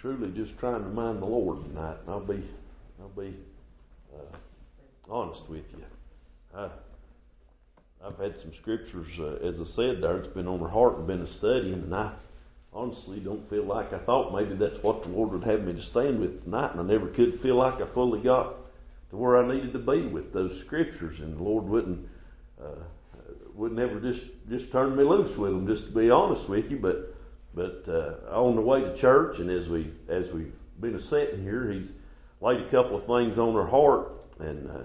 truly just trying to mind the Lord tonight. And I'll be, I'll be uh, honest with you. I, I've had some scriptures, uh, as I said there, it's been on my heart and been a study, and I honestly don't feel like I thought maybe that's what the Lord would have me to stand with tonight, and I never could feel like I fully got to where I needed to be with those scriptures, and the Lord wouldn't uh, would never just just turn me loose with them, just to be honest with you. But but uh, on the way to church, and as we as we've been a sitting here, He's laid a couple of things on our heart, and uh,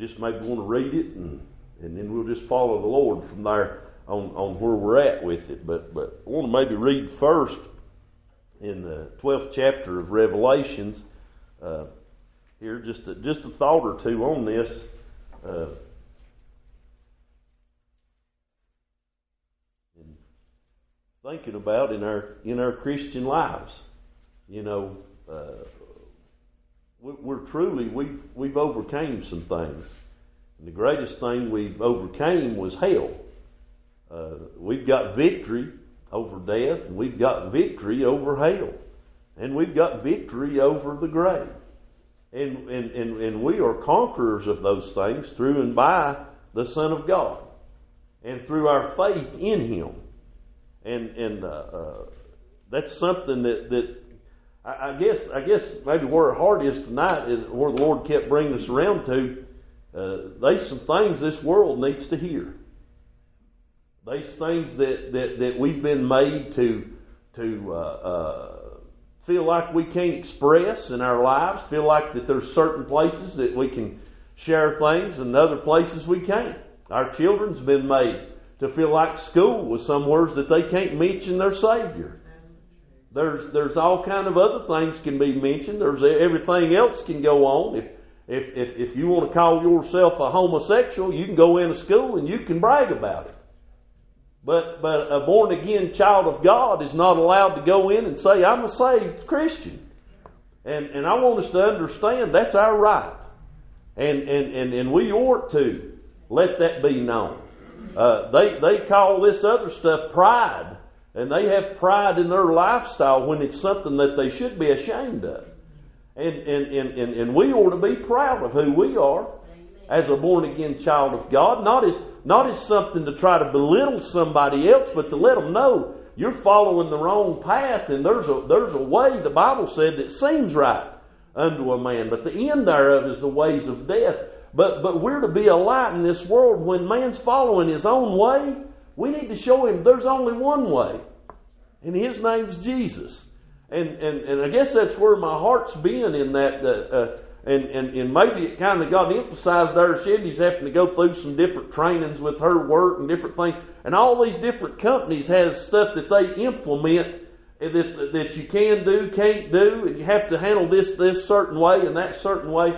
just maybe want to read it, and and then we'll just follow the Lord from there on on where we're at with it. But but I want to maybe read first in the twelfth chapter of Revelations. Uh, here, just a, just a thought or two on this. Uh, thinking about in our in our Christian lives. You know, uh, we're truly we've we've overcame some things, and the greatest thing we've overcame was hell. Uh, we've got victory over death, and we've got victory over hell, and we've got victory over the grave. And, and, and, and we are conquerors of those things through and by the Son of God and through our faith in Him. And, and uh, uh, that's something that, that I, I guess I guess maybe where our heart is tonight is where the Lord kept bringing us around to. Uh, there's some things this world needs to hear. There's things that, that, that we've been made to to uh, uh, feel like we can't express in our lives, feel like that there's certain places that we can share things and other places we can't. Our children's been made to feel like school was words that they can't mention their Savior. There's there's all kind of other things can be mentioned. There's everything else can go on. If if if, if you want to call yourself a homosexual, you can go into school and you can brag about it. But, but a born again child of God is not allowed to go in and say, I'm a saved Christian. And, and I want us to understand that's our right. And, and, and, and we ought to let that be known. Uh, they, they call this other stuff pride. And they have pride in their lifestyle when it's something that they should be ashamed of. And, and, and, and, and we ought to be proud of who we are as a born again child of God, not as not as something to try to belittle somebody else, but to let them know you're following the wrong path and there's a, there's a way, the Bible said, that seems right unto a man, but the end thereof is the ways of death. But, but we're to be a light in this world when man's following his own way. We need to show him there's only one way, and his name's Jesus. And, and, and I guess that's where my heart's been in that, uh, uh, and, and, and maybe it kind of got emphasized there. Cindy's having to go through some different trainings with her work and different things. And all these different companies has stuff that they implement that, that you can do, can't do, and you have to handle this this certain way and that certain way.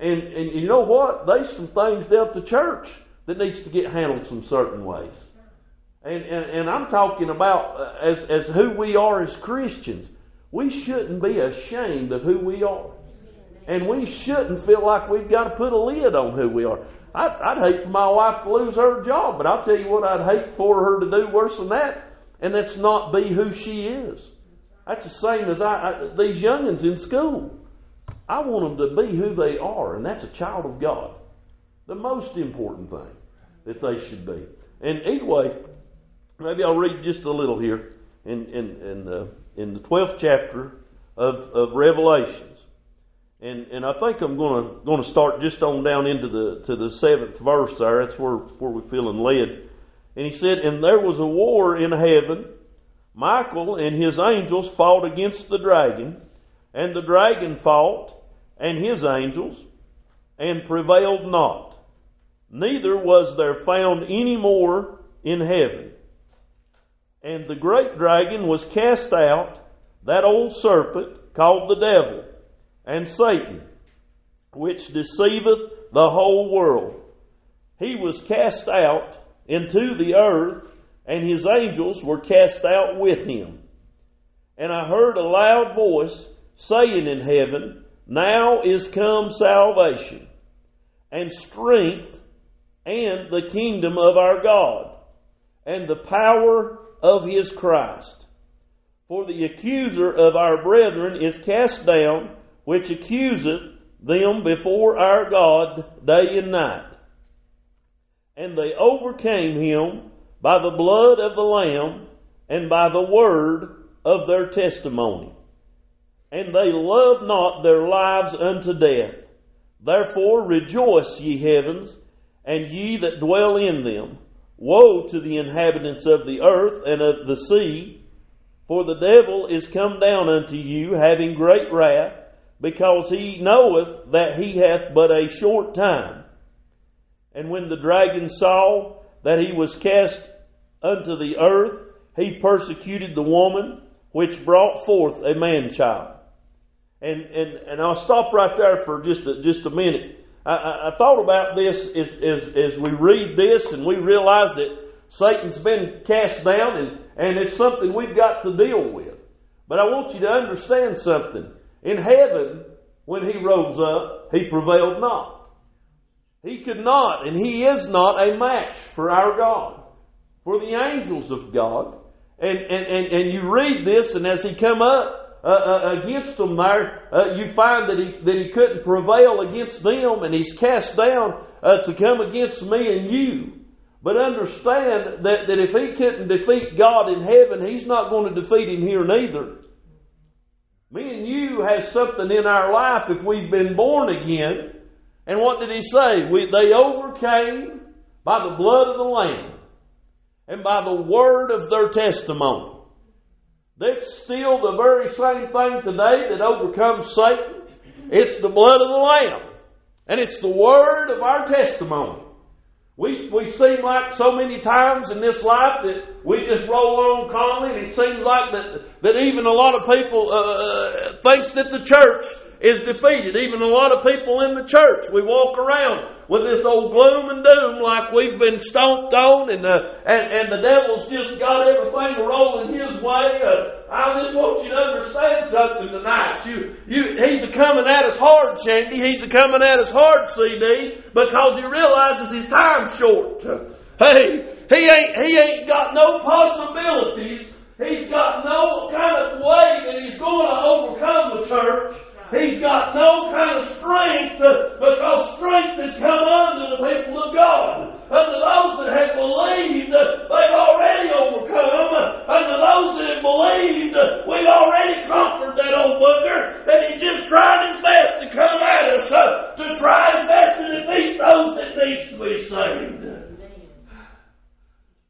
And, and you know what? There's some things down the church that needs to get handled some certain ways. And, and, and I'm talking about uh, as, as who we are as Christians. We shouldn't be ashamed of who we are. And we shouldn't feel like we've got to put a lid on who we are. I'd, I'd hate for my wife to lose her job, but I'll tell you what I'd hate for her to do worse than that, and that's not be who she is. That's the same as I, I these youngins in school. I want them to be who they are, and that's a child of God. The most important thing that they should be. And anyway, maybe I'll read just a little here in in in the in the twelfth chapter of of Revelations. And and I think I'm gonna gonna start just on down into the to the seventh verse there. That's where where we're feeling led. And he said, And there was a war in heaven. Michael and his angels fought against the dragon, and the dragon fought and his angels, and prevailed not. Neither was there found any more in heaven. And the great dragon was cast out, that old serpent called the devil and Satan, which deceiveth the whole world. He was cast out into the earth, and his angels were cast out with him. And I heard a loud voice saying in heaven, Now is come salvation, and strength, and the kingdom of our God, and the power of his Christ. For the accuser of our brethren is cast down, which accuseth them before our God day and night. And they overcame him by the blood of the Lamb and by the word of their testimony. And they love not their lives unto death. Therefore rejoice, ye heavens, and ye that dwell in them. Woe to the inhabitants of the earth and of the sea, for the devil is come down unto you, having great wrath, because he knoweth that he hath but a short time. And when the dragon saw that he was cast unto the earth, he persecuted the woman which brought forth a man child. And, and, and I'll stop right there for just a, just a minute. I, I, thought about this as, as, as we read this and we realize that Satan's been cast down and, and it's something we've got to deal with. But I want you to understand something. In heaven, when he rose up, he prevailed not. He could not, and he is not a match for our God, for the angels of God. And, and, and, and you read this, and as he come up against them there, uh, you find that he, that he couldn't prevail against them, and he's cast down uh, to come against me and you. But understand that, that if he couldn't defeat God in heaven, he's not going to defeat him here neither. Me and you have something in our life if we've been born again. And what did he say? We, they overcame by the blood of the Lamb and by the word of their testimony. That's still the very same thing today that overcomes Satan. It's the blood of the Lamb. And it's the word of our testimony. We, we seem like so many times in this life that we just roll on calmly, and it seems like that, that even a lot of people uh, uh thinks that the church is defeated. Even a lot of people in the church, we walk around with this old gloom and doom like we've been stomped on and, uh, and, and the devil's just got everything rolling his way. Uh, I just want you to understand something tonight. You, you, he's a coming at us hard, Shandy. He's a coming at us hard, CD, because he realizes his time's short. Hey, he ain't, he ain't got no possibilities. He's got no kind of way that he's going to overcome the church He's got no kind of strength because strength has come unto the people of God. Unto those that have believed, they've already overcome. Unto those that have believed, we've already conquered that old booger. And he just tried his best to come at us, uh, to try his best to defeat those that needs to be saved.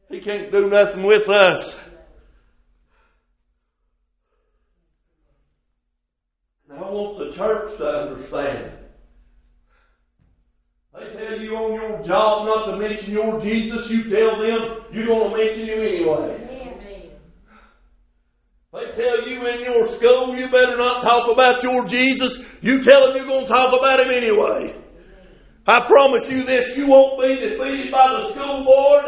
He can't do nothing with us. I want the church to understand. They tell you on your job not to mention your Jesus, you tell them you don't want to mention him anyway. They tell you in your school you better not talk about your Jesus, you tell them you're going to talk about him anyway. I promise you this, you won't be defeated by the school board.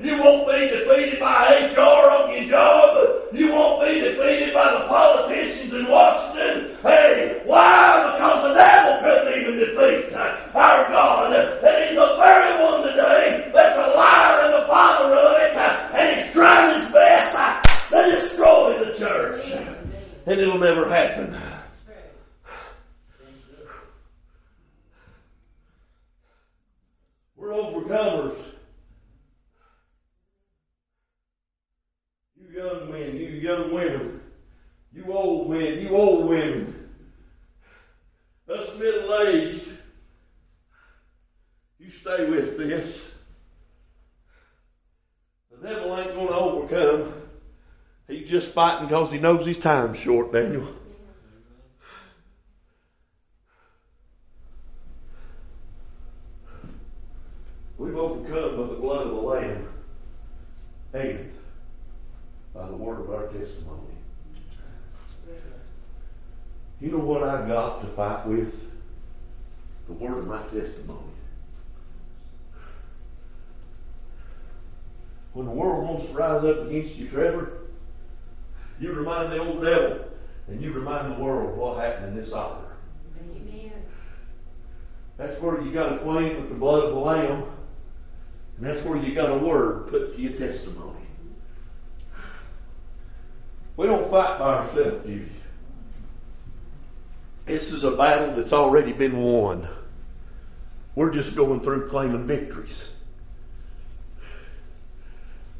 You won't be defeated by HR on your job. You won't be defeated by the politicians in Washington. Hey, why? Because the devil couldn't even defeat our God. And he's the very one today that's the liar and the father of it. And he's trying his best to destroy the church. And it'll never happen. We're overcomers. You young men, you young women, you old men, you old women, us middle aged, you stay with this. The devil ain't going to overcome. He's fighting because he knows his time's short, Daniel. We've overcome by the blood of the Lamb and by the word of our testimony. You know what I got to fight with? The word of my testimony. When the world wants to rise up against you, Trevor, you remind the old devil and you remind the world what happened in this hour. Amen. That's where you got acquainted with the blood of the Lamb and that's where you got a word put to your testimony. We don't fight by ourselves, do you? This is a battle that's already been won. We're just going through claiming victories.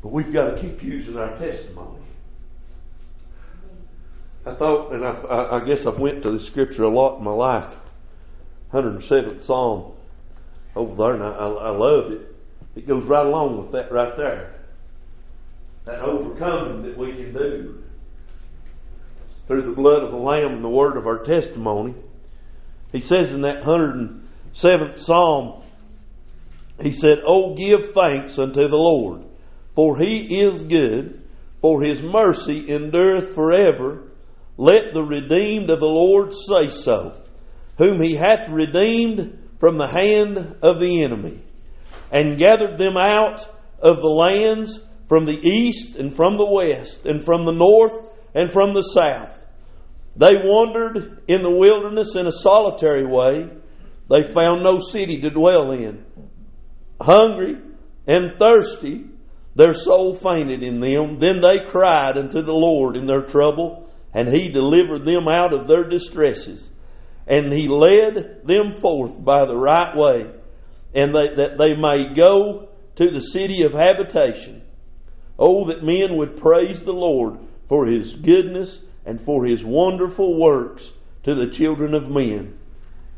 But we've got to keep using our testimony. I thought, and I, I, guess I've went to the scripture a lot in my life. 107th Psalm over there, and I, I, love it. It goes right along with that right there. That overcoming that we can do through the blood of the Lamb and the word of our testimony. He says in that 107th Psalm, he said, Oh, give thanks unto the Lord, for he is good, for his mercy endureth forever. Let the redeemed of the Lord say so, whom he hath redeemed from the hand of the enemy, and gathered them out of the lands from the east and from the west, and from the north and from the south. They wandered in the wilderness in a solitary way. They found no city to dwell in. Hungry and thirsty, their soul fainted in them. Then they cried unto the Lord in their trouble, and He delivered them out of their distresses. And He led them forth by the right way, and they, that they may go to the city of habitation. Oh, that men would praise the Lord for His goodness and for His wonderful works to the children of men.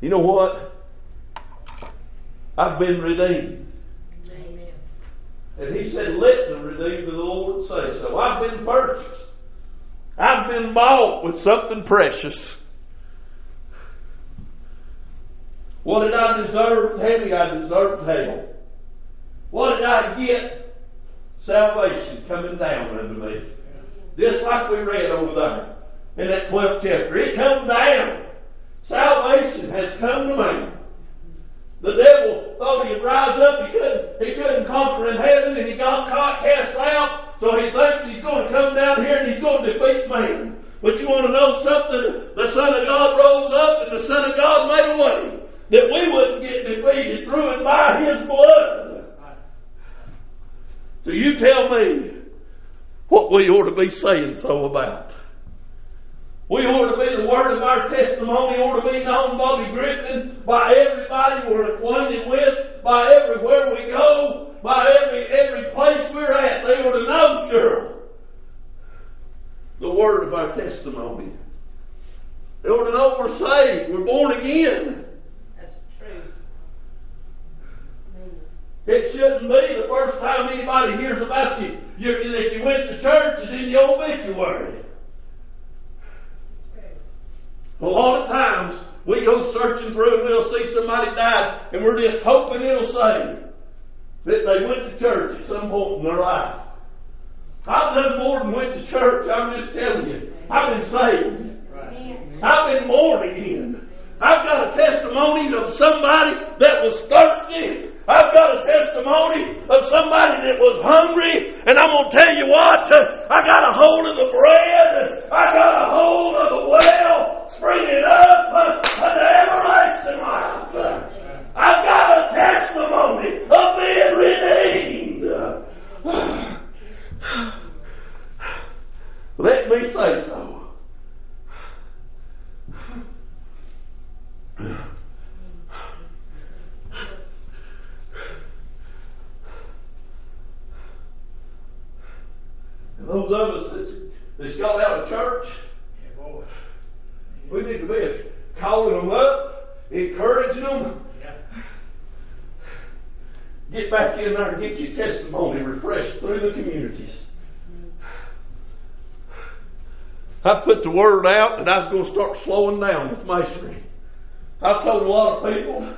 You know what? I've been redeemed. Amen. And He said, Let the redeemed of the Lord say so. I've been purchased. I've been bought with something precious. What did I deserve? Heavy, I deserved hell. What did I get? Salvation coming down unto me. Just like we read over there in that 12th chapter. It comes down. Salvation has come to me. The devil thought he'd rise up. He couldn't, he couldn't conquer in heaven and he got caught, cast out. So he thinks he's going to come down here and he's going to defeat man. But you want to know something? The Son of God rose up and the Son of God made a way that we wouldn't get defeated through and by His blood. So you tell me what we ought to be saying so about. We ought to be the word of our testimony, ought to be known Bobby Griffin by everybody we're acquainted with, by everywhere we go, by every every place we're at. They ought to know, sure, the word of our testimony. They ought to know we're saved, we're born again. That's true. It shouldn't be the first time anybody hears about you, you that you went to church is in your obituary. A lot of times we go searching through and we'll see somebody died and we're just hoping it'll say that they went to church at some point in their life. I've done more than went to church, I'm just telling you. I've been saved. I've been born again. I've got a testimony of somebody that was thirsty I've got a testimony of somebody that was hungry, and I'm going to tell you what, I got a hold of the bread, I got a hold of the well, springing up unto everlasting life. I've got a testimony of being redeemed. Let me say so. And those of us that's, that's got out of church, we need to be calling them up, encouraging them. Get back in there and get your testimony refreshed through the communities. I put the word out that I was going to start slowing down with masonry. I've told a lot of people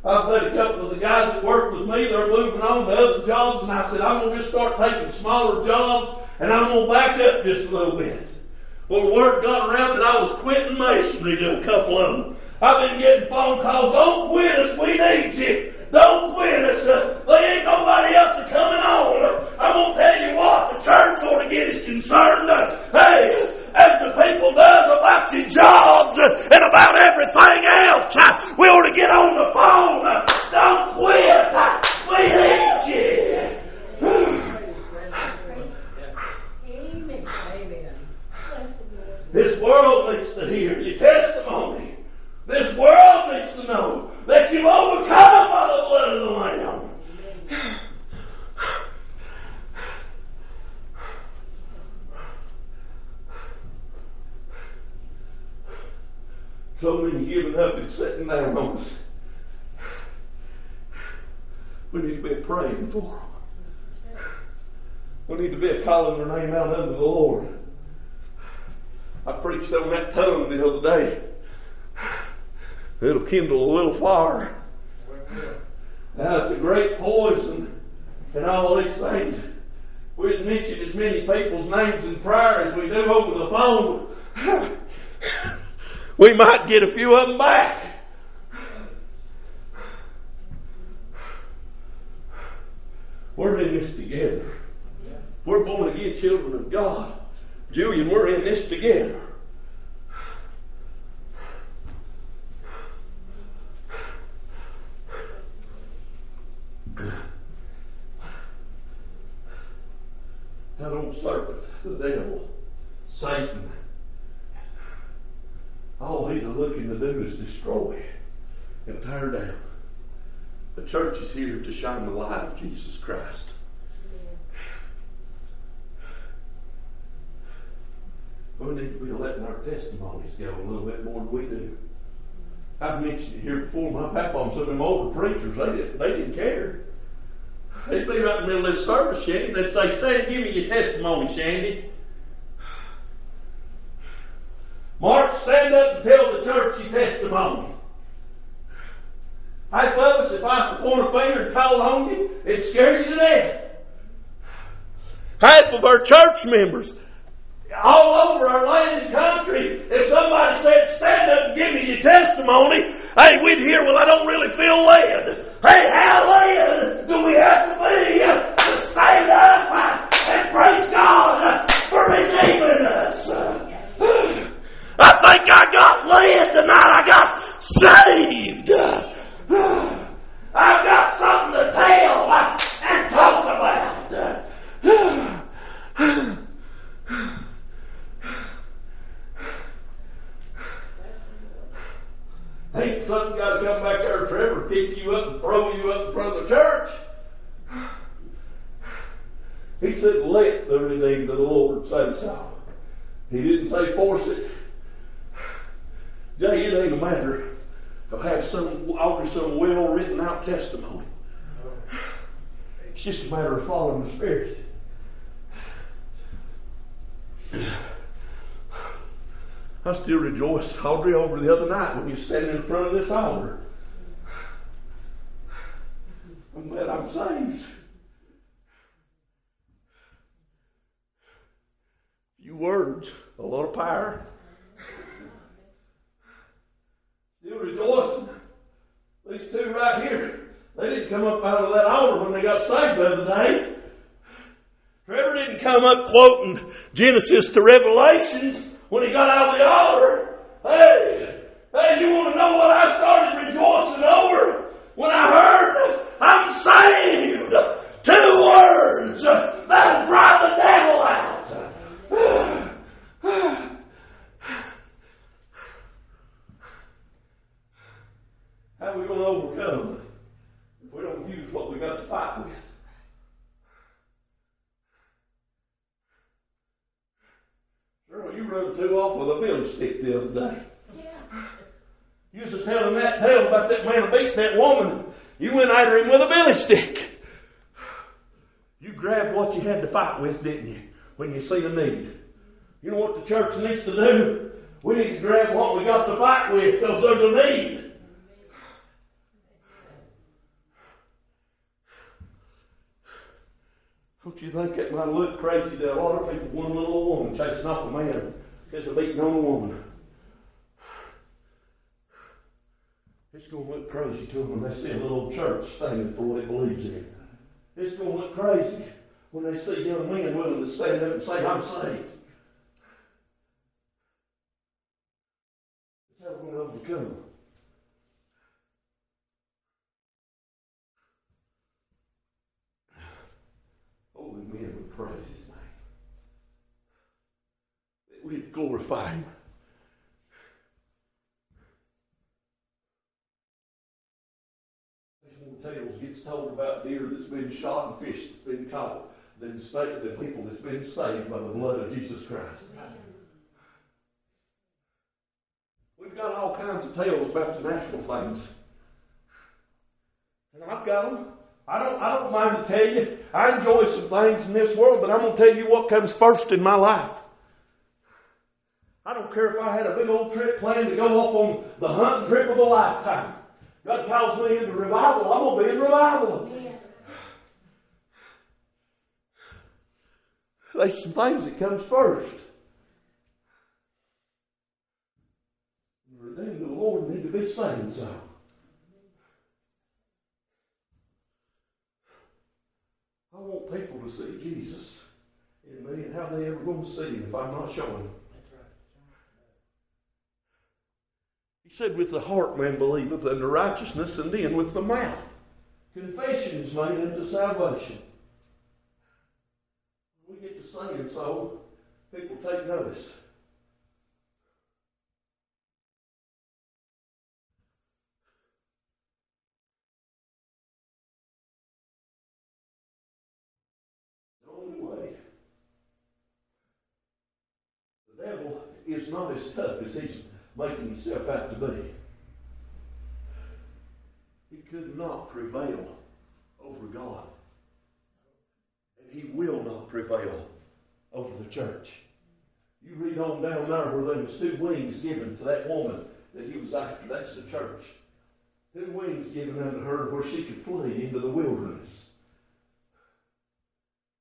I've had a couple of the guys that work with me, they're moving on to other jobs, and I said, I'm going to just start taking smaller jobs, and I'm going to back up just a little bit. Well, the word got around that I was quitting masonry to a couple of them. I've been getting phone calls, don't quit us, we need you. Don't quit us. Uh, there ain't nobody else coming on. I'm going to tell you what, the church ought to get as concerned, uh, hey, as the people does about your jobs and about everything else. We ought to get on the phone. Don't quit. We need you. This world needs to hear your testimony. This world needs to know that you've overcome by the blood of the Lamb. So many giving up and sitting down on us. We need to be praying for them. We need to be calling their name out unto the Lord. I preached on that tongue the other day. It'll kindle a little fire. Now it's a great poison and all these things. We have mentioned as many people's names in prayer as we do over the phone. We might get a few of them back. We're in this together. We're born again children of God. Julian, we're in this together. That old serpent, the devil, Satan, all he's looking to do is destroy and tear down. The church is here to shine the light of Jesus Christ. We need to be letting our testimonies go a little bit more than we do. I've mentioned it here before. My papa some of them older preachers, they didn't, they didn't care. They'd be right in the middle of this service, Shandy. They'd say, Stand, give me your testimony, Shandy. Stand up and tell the church your testimony. Hey, fellas, if I point a finger and call on you, it scares you to death. Half of our church members all over our land and country. If somebody said, stand up and give me your testimony, hey, we'd hear, well, I don't really feel led. Hey, how led do we have to be to stand up and praise God for redeeming us? I think I got led tonight. I got saved. I've got something to tell and talk about. Ain't something got to come back there, Trevor, pick you up and throw you up in front of the church. He said, let the redeemed the Lord say so. He didn't say force it. Matter of have some offer some well written out testimony. It's just a matter of following the Spirit. I still rejoice, Audrey, over the other night when you standing in front of this altar. I'm glad I'm saved. Few words, a lot of power. Still rejoicing. These two right here, they didn't come up out of that altar when they got saved the other day. Trevor didn't come up quoting Genesis to Revelations when he got out of the altar, hey, hey, you want to know what I started rejoicing over? When I heard, I'm saved. Two words that'll drive the devil out. How are we going to overcome if we don't use what we got to fight with? Girl, you rode two off with a billy stick the other day. Yeah. You was telling that tale about that man beat that woman. You went at him with a billy stick. You grabbed what you had to fight with, didn't you? When you see a need. You know what the church needs to do? We need to grab what we got to fight with because there's a need. Don't you think it might look crazy to a lot of people, one little woman chasing off a man because of beating on a woman? It's going to look crazy to them when they see a little church standing for what it believes in. It's going to look crazy when they see young men willing to stand up and say, I'm saved. That's how we're going to overcome. we glorify Him. tales gets told about deer that's been shot and fish that's been caught, then state the people that's been saved by the blood of Jesus Christ. We've got all kinds of tales about the natural things, and I've got them. I don't, I don't mind to tell you. I enjoy some things in this world, but I'm going to tell you what comes first in my life. Don't care if I had a big old trip planned to go off on the hunt trip of a lifetime. God calls me into revival, I'm going to be in revival. Yeah. There's some things that comes first. Redeem the Lord need to be saved so. I want people to see Jesus in me, and how they ever going to see him if I'm not showing them? He said, With the heart man believeth unto righteousness, and then with the mouth. Confession is made unto salvation. we get to singing so, people take notice. The devil is not as tough as he's making himself out to be. He could not prevail over God. And he will not prevail over the church. You read on down there where there was two wings given to that woman that he was after. That's the church. Two wings given unto her where she could flee into the wilderness.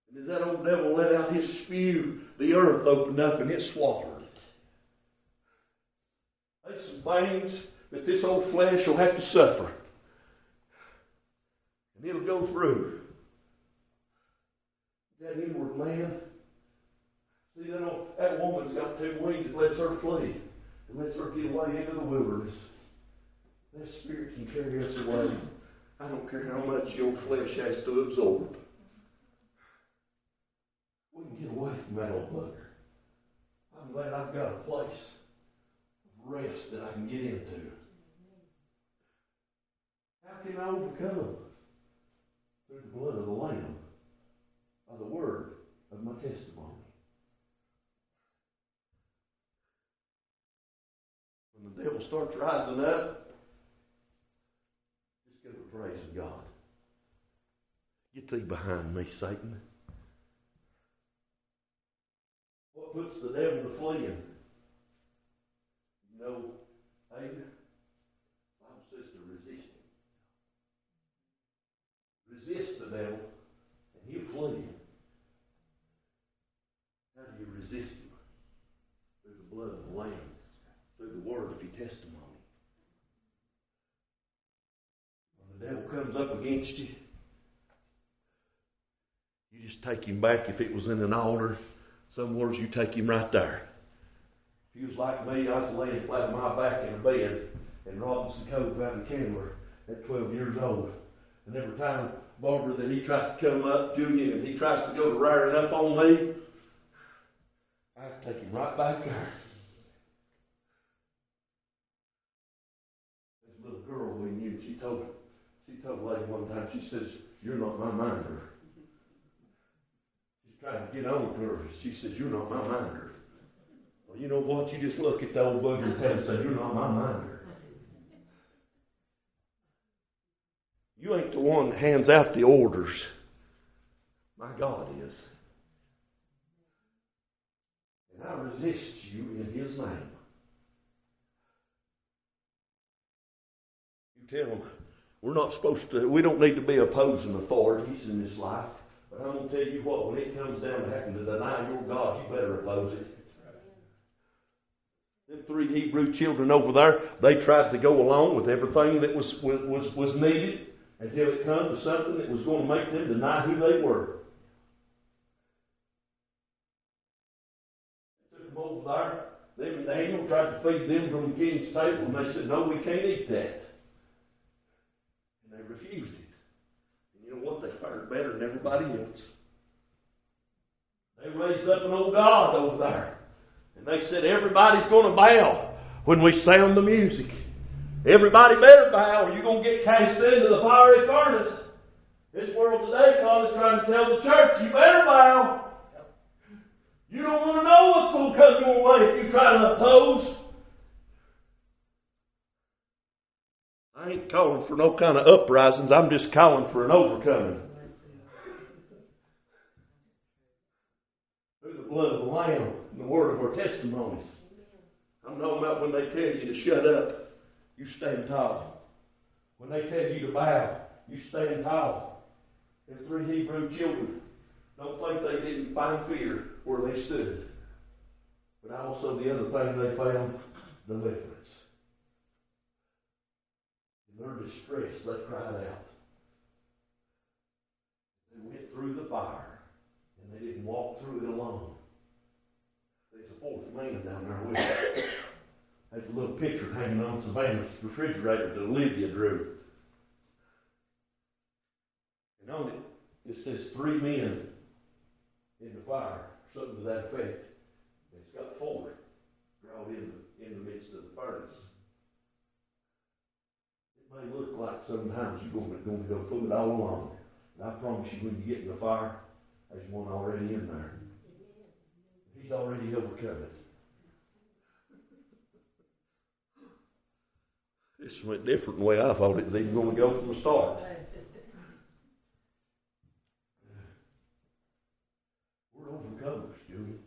And as that old devil let out his spew, the earth opened up and it swallowed there's things that this old flesh will have to suffer. And it'll go through. That inward man. See, that, old, that woman's got two wings that lets her flee. And lets her get away into the wilderness. That spirit can carry us away. I don't care how much your flesh has to absorb. We can get away from that old bugger. I'm glad I've got a place rest that I can get into. How can I overcome? Through the blood of the Lamb, by the word of my testimony. When the devil starts rising up, just give a praise of God. Get thee behind me, Satan. What puts the devil to fleeing? Know, Amen. Bible says to resist him. Resist the devil, and he'll flee. How do you resist him? Through the blood of the Lamb, through the word of your testimony. When the devil comes up against you, you just take him back. If it was in an altar, some words you take him right there. If you was like me, I was laying flat on my back in a bed in Robinson Cove out in Candler at 12 years old. And every time Barbara that he tries to come up, Julian, and he tries to go to rearing up on me, I have to take him right back there. This little girl we knew, she told she told Lady one time, she says, You're not my minder. She's trying to get on to her. She says, You're not my minder. Well, you know what? You just look at the old bug in head and say, You're not my minder. You ain't the one that hands out the orders. My God is. And I resist you in His name. You tell them, we're not supposed to, we don't need to be opposing authorities in this life. But I'm going to tell you what, when it comes down to having to deny your God, you better oppose it. Them three Hebrew children over there, they tried to go along with everything that was, was, was needed until it come to something that was going to make them deny who they were. They took them over there. Them and Daniel tried to feed them from the king's table, and they said, No, we can't eat that. And they refused it. And you know what? They fared better than everybody else. They raised up an old God over there. And they said, everybody's going to bow when we sound the music. Everybody better bow or you're going to get cast into the fiery furnace. This world today, God is trying to tell the church, you better bow. You don't want to know what's going to come your way if you try to oppose. I ain't calling for no kind of uprisings. I'm just calling for an overcoming. Through the blood of the Lamb and the word of our testimonies. I'm talking about when they tell you to shut up, you stand tall. When they tell you to bow, you stand tall. There's three Hebrew children. Don't think they didn't find fear where they stood. But also the other thing they found, deliverance. In their distress, they cried out. They went through the fire, and they didn't walk through it alone. There's a fourth man down there with them. There's a little picture hanging on Savannah's refrigerator that Olivia drew. And on it, it says three men in the fire, something to that effect. It's got four drawn in the, in the midst of the furnace. It may look like sometimes you're going to, going to go through it all alone. And I promise you, when you get in the fire, there's one already in there. He's already overcome it. This went different the way I thought it was even going to go from the start. We're overcomers, Julie.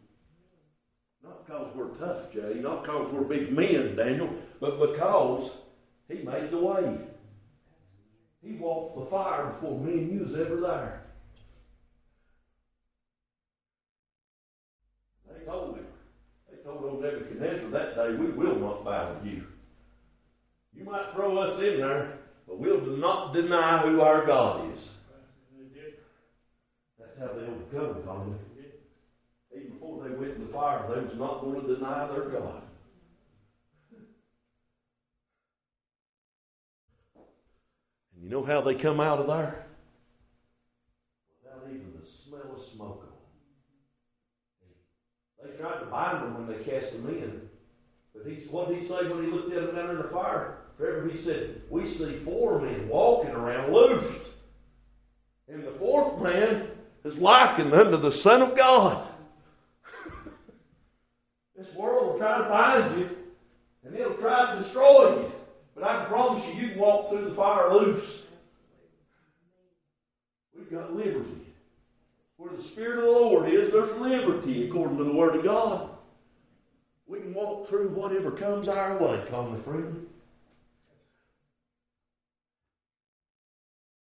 Not because we're tough, Jay, not because we're big men, Daniel, but because He made the way. He walked the fire before me and you was ever there. They told him. They told old Nebuchadnezzar that we will not bow to you. You might throw us in there, but we'll not deny who our God is. That's how they overcome, Tommy. Even before they went in the fire, they was not going to deny their God. And you know how they come out of there? Without even the smell of smoke on them. They tried to bind them when they cast them in. But he, what did he say when he looked at them down in the fire? He said, We see four men walking around loosed. And the fourth man is likened unto the Son of God. this world will try to find you, and it'll try to destroy you. But I can promise you, you can walk through the fire loose. We've got liberty. Where the Spirit of the Lord is, there's liberty, according to the Word of God. We can walk through whatever comes our way, common friend.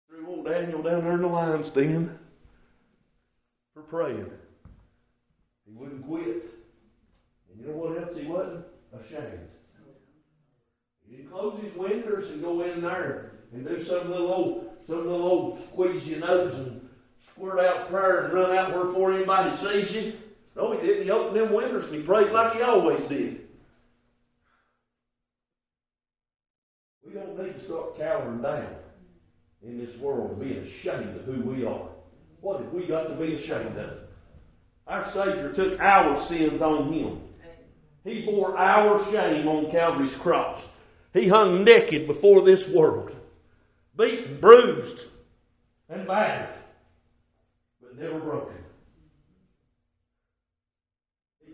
Through old Daniel down there in the lion's den for praying. He wouldn't quit. And you know what else he wasn't? Ashamed. He didn't close his windows and go in there and do some little old some little old squeeze your nose and squirt out prayer and run out before anybody sees you. No, he didn't. He opened them windows and he prayed like he always did. We don't need to start cowering down in this world, and being ashamed of who we are. What have we got to be ashamed of? Our Savior took our sins on Him. He bore our shame on Calvary's cross. He hung naked before this world, beaten, bruised, and battered, but never broken.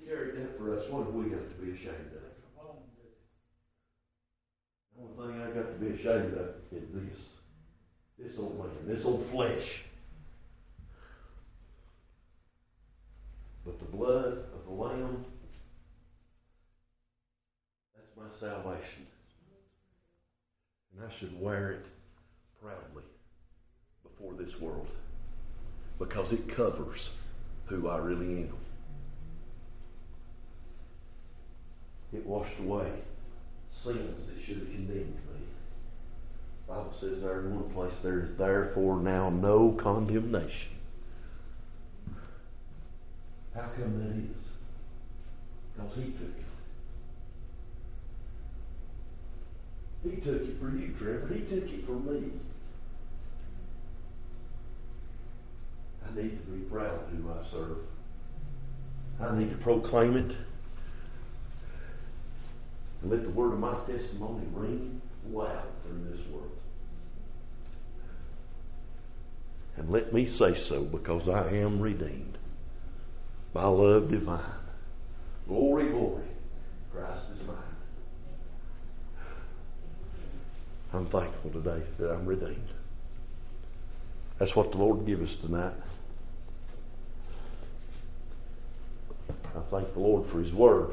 Carried that for us. What have we got to be ashamed of? The only thing I got to be ashamed of is this. This old man, this old flesh. But the blood of the Lamb, that's my salvation. And I should wear it proudly before this world because it covers who I really am. It washed away sins that should have condemned me. The Bible says there in one place, there is therefore now no condemnation. How come that is? Because He took it. He took it for you, Trevor. He took it for me. I need to be proud of who I serve. I need to proclaim it. And let the word of my testimony ring loud through this world. And let me say so because I am redeemed by love divine. Glory, glory. Christ is mine. I'm thankful today that I'm redeemed. That's what the Lord give us tonight. I thank the Lord for His Word.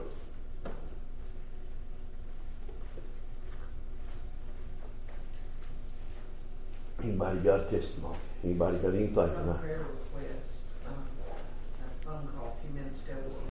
Anybody got a testimony? Anybody got anything tonight? prayer request, um, a phone call a few minutes ago,